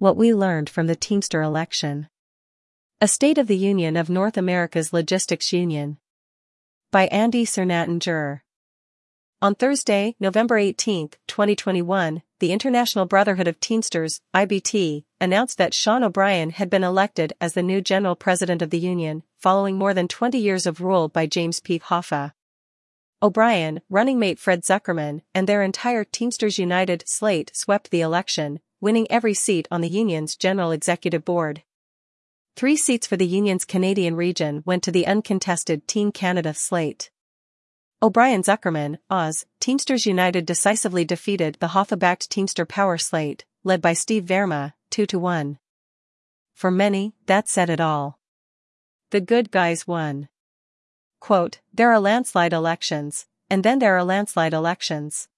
What we learned from the Teamster election. A State of the Union of North America's Logistics Union. By Andy Sernatinger On Thursday, November 18, 2021, the International Brotherhood of Teamsters, IBT, announced that Sean O'Brien had been elected as the new General President of the Union, following more than 20 years of rule by James P. Hoffa. O'Brien, running mate Fred Zuckerman, and their entire Teamsters United slate swept the election, winning every seat on the union's General Executive Board. Three seats for the union's Canadian region went to the uncontested Team Canada slate. O'Brien Zuckerman, Oz, Teamsters United decisively defeated the Hoffa-backed Teamster Power slate, led by Steve Vairma, 2 to 1. For many, that said it all. The good guys won. Quote, there are landslide elections, and then there are landslide elections.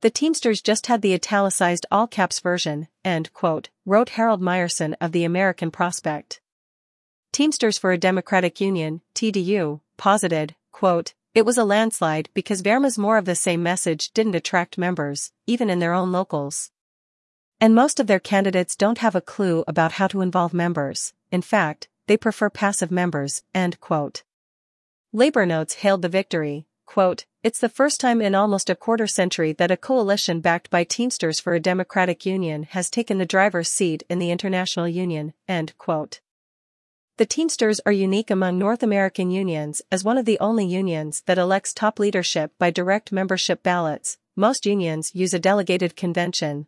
The Teamsters just had the italicized all caps version, and, quote, wrote Harold Meyerson of the American Prospect. Teamsters for a Democratic Union, TDU, posited, quote, it was a landslide because Vairma's more of the same message didn't attract members, even in their own locals. And most of their candidates don't have a clue about how to involve members, in fact, they prefer passive members, end quote. Labor Notes hailed the victory, quote, it's the first time in almost a quarter century that a coalition backed by Teamsters for a Democratic Union has taken the driver's seat in the International Union, end quote. The Teamsters are unique among North American unions as one of the only unions that elects top leadership by direct membership ballots, most unions use a delegated convention,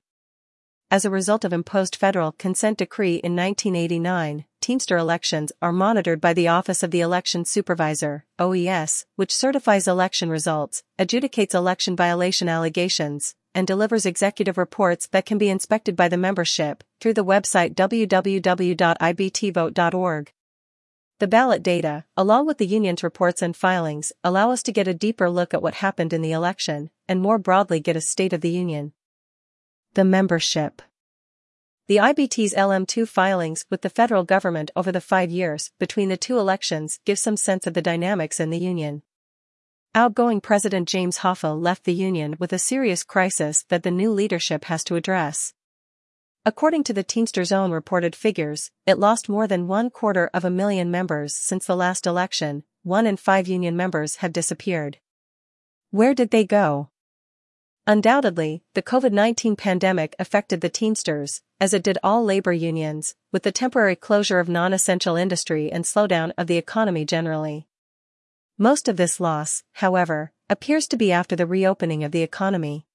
as a result of imposed federal consent decree in 1989, Teamster elections are monitored by the Office of the Election Supervisor, OES, which certifies election results, adjudicates election violation allegations, and delivers executive reports that can be inspected by the membership through the website www.ibtvote.org. The ballot data, along with the union's reports and filings, allow us to get a deeper look at what happened in the election, and more broadly get a state of the union. The membership. The IBT's LM2 filings with the federal government over the five years between the two elections give some sense of the dynamics in the union. Outgoing President James Hoffa left the union with a serious crisis that the new leadership has to address. According to the Teamsters' own reported figures, it lost more than one quarter of a million members since the last election, one in five union members have disappeared. Where did they go? Undoubtedly, the COVID-19 pandemic affected the Teamsters, as it did all labor unions, with the temporary closure of non-essential industry and slowdown of the economy generally. Most of this loss, however, appears to be after the reopening of the economy.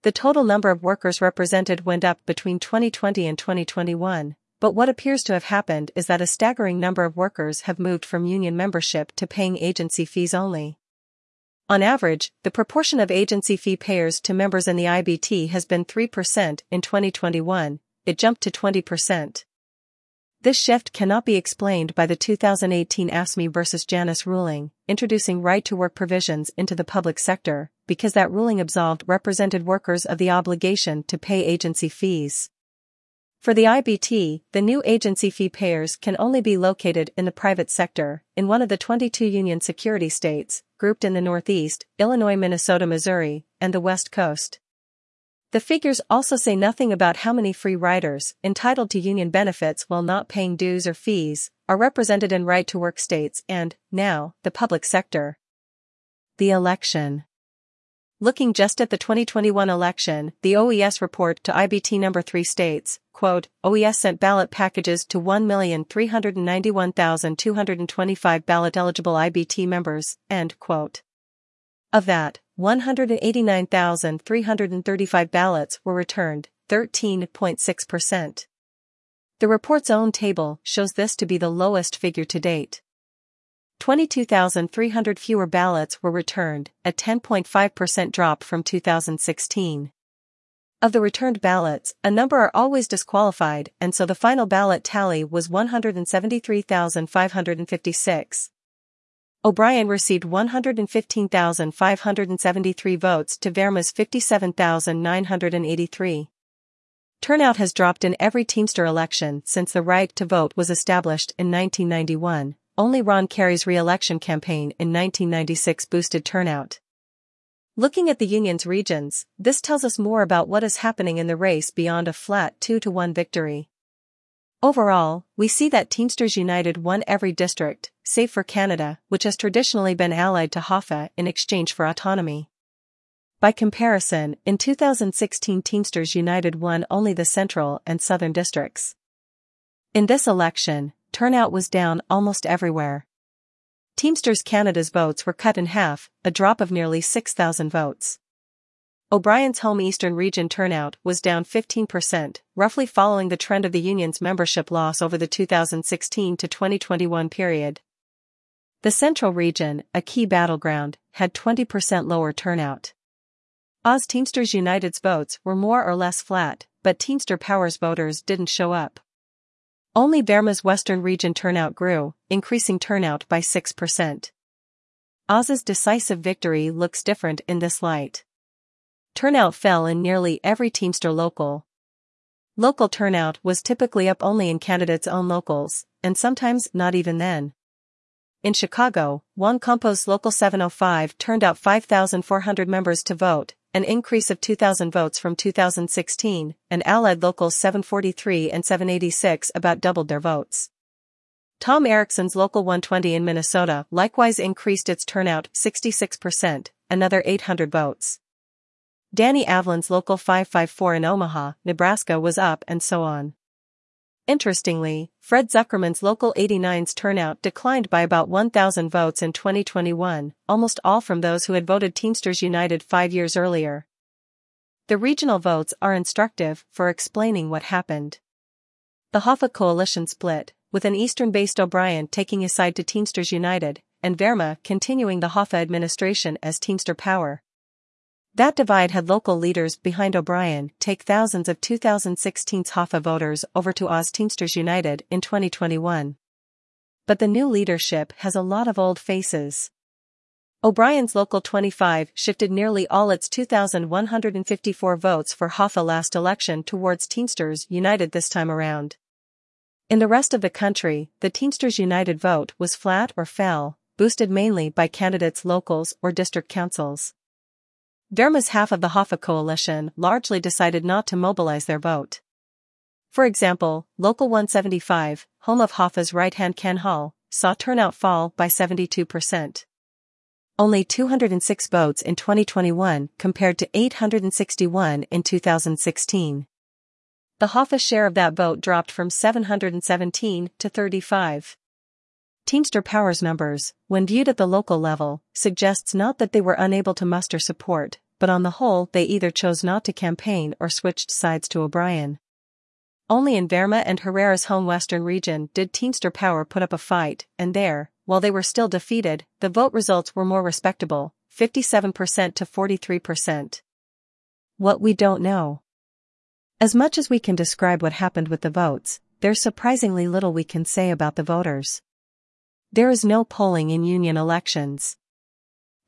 The total number of workers represented went up between 2020 and 2021, but what appears to have happened is that a staggering number of workers have moved from union membership to paying agency fees only. On average, the proportion of agency fee payers to members in the IBT has been 3% in 2021, it jumped to 20%. This shift cannot be explained by the 2018 AFSCME vs. Janus ruling, introducing right-to-work provisions into the public sector, because that ruling absolved represented workers of the obligation to pay agency fees. For the IBT, the new agency fee payers can only be located in the private sector, in one of the 22 union security states, grouped in the Northeast, Illinois, Minnesota, Missouri, and the West Coast. The figures also say nothing about how many free riders, entitled to union benefits while not paying dues or fees, are represented in right to work states and, now, the public sector. The election. Looking just at the 2021 election, the OES report to IBT number 3 states, quote, OES sent ballot packages to 1,391,225 ballot-eligible IBT members, end quote. Of that, 189,335 ballots were returned, 13.6%. The report's own table shows this to be the lowest figure to date. 22,300 fewer ballots were returned, a 10.5% drop from 2016. Of the returned ballots, a number are always disqualified, and so the final ballot tally was 173,556. O'Brien received 115,573 votes to Vairma's 57,983. Turnout has dropped in every Teamster election since the right to vote was established in 1991, only Ron Carey's re-election campaign in 1996 boosted turnout. Looking at the union's regions, this tells us more about what is happening in the race beyond a flat 2 to 1 victory. Overall, we see that Teamsters United won every district, save for Canada, which has traditionally been allied to Hoffa in exchange for autonomy. By comparison, in 2016 Teamsters United won only the central and southern districts. In this election, turnout was down almost everywhere. Teamsters Canada's votes were cut in half, a drop of nearly 6,000 votes. O'Brien's home eastern region turnout was down 15%, roughly following the trend of the union's membership loss over the 2016 to 2021 period. The central region, a key battleground, had 20% lower turnout. Oz Teamsters United's votes were more or less flat, but Teamster Power's voters didn't show up. Only Vairma's western region turnout grew, increasing turnout by 6%. Oz's decisive victory looks different in this light. Turnout fell in nearly every Teamster local. Local turnout was typically up only in candidates' own locals, and sometimes not even then. In Chicago, Juan Campos Local 705 turned out 5,400 members to vote, an increase of 2,000 votes from 2016, and Allied Locals 743 and 786 about doubled their votes. Tom Erickson's Local 120 in Minnesota likewise increased its turnout 66%, another 800 votes. Danny Avlin's Local 554 in Omaha, Nebraska was up and so on. Interestingly, Fred Zuckerman's Local 89's turnout declined by about 1,000 votes in 2021, almost all from those who had voted Teamsters United five years earlier. The regional votes are instructive for explaining what happened. The Hoffa coalition split, with an eastern-based O'Brien taking his side to Teamsters United, and Vairma continuing the Hoffa administration as Teamster Power. That divide had local leaders behind O'Brien take thousands of 2016's Hoffa voters over to Oz Teamsters United in 2021. But the new leadership has a lot of old faces. O'Brien's Local 25 shifted nearly all its 2,154 votes for Hoffa last election towards Teamsters United this time around. In the rest of the country, the Teamsters United vote was flat or fell, boosted mainly by candidates' locals or district councils. Vairma's half of the Hoffa coalition largely decided not to mobilize their vote. For example, Local 175, home of Hoffa's right-hand Ken Hall, saw turnout fall by 72%. Only 206 votes in 2021 compared to 861 in 2016. The Hoffa share of that vote dropped from 717 to 35. Teamster Power's numbers, when viewed at the local level, suggests not that they were unable to muster support, but on the whole they either chose not to campaign or switched sides to O'Brien. Only in Vairma and Herrera's home western region did Teamster Power put up a fight, and there, while they were still defeated, the vote results were more respectable, 57% to 43%. What we don't know. As much as we can describe what happened with the votes, there's surprisingly little we can say about the voters. There is no polling in union elections.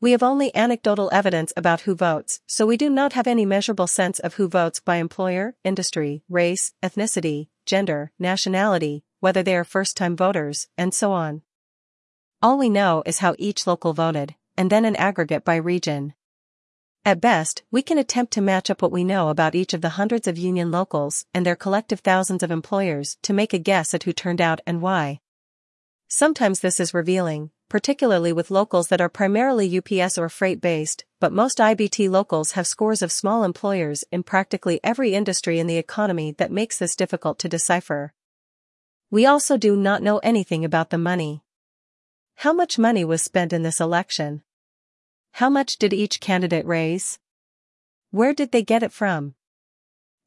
We have only anecdotal evidence about who votes, so we do not have any measurable sense of who votes by employer, industry, race, ethnicity, gender, nationality, whether they are first-time voters, and so on. All we know is how each local voted, and then an aggregate by region. At best, we can attempt to match up what we know about each of the hundreds of union locals and their collective thousands of employers to make a guess at who turned out and why. Sometimes this is revealing, particularly with locals that are primarily UPS or freight based, but most IBT locals have scores of small employers in practically every industry in the economy that makes this difficult to decipher. We also do not know anything about the money. How much money was spent in this election? How much did each candidate raise? Where did they get it from?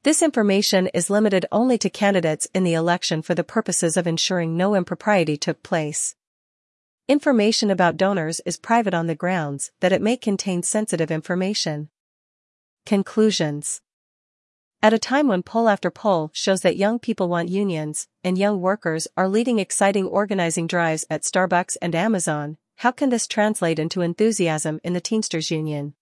This information is limited only to candidates in the election for the purposes of ensuring no impropriety took place. Information about donors is private on the grounds that it may contain sensitive information. Conclusions At a time when poll after poll shows that young people want unions, and young workers are leading exciting organizing drives at Starbucks and Amazon, how can this translate into enthusiasm in the Teamsters Union?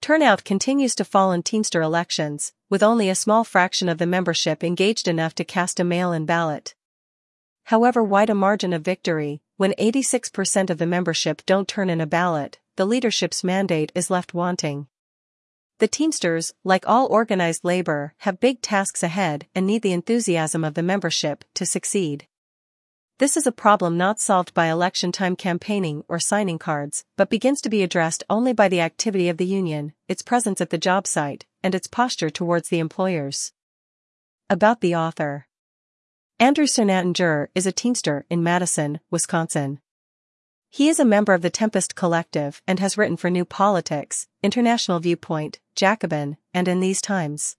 Turnout continues to fall in Teamster elections, with only a small fraction of the membership engaged enough to cast a mail-in ballot. However wide a margin of victory, when 86% of the membership don't turn in a ballot, the leadership's mandate is left wanting. The Teamsters, like all organized labor, have big tasks ahead and need the enthusiasm of the membership to succeed. This is a problem not solved by election time campaigning or signing cards, but begins to be addressed only by the activity of the union, its presence at the job site, and its posture towards the employers. About the author Andrew Sernatinger is a Teamster in Madison, Wisconsin. He is a member of the Tempest Collective and has written for New Politics, International Viewpoint, Jacobin, and In These Times.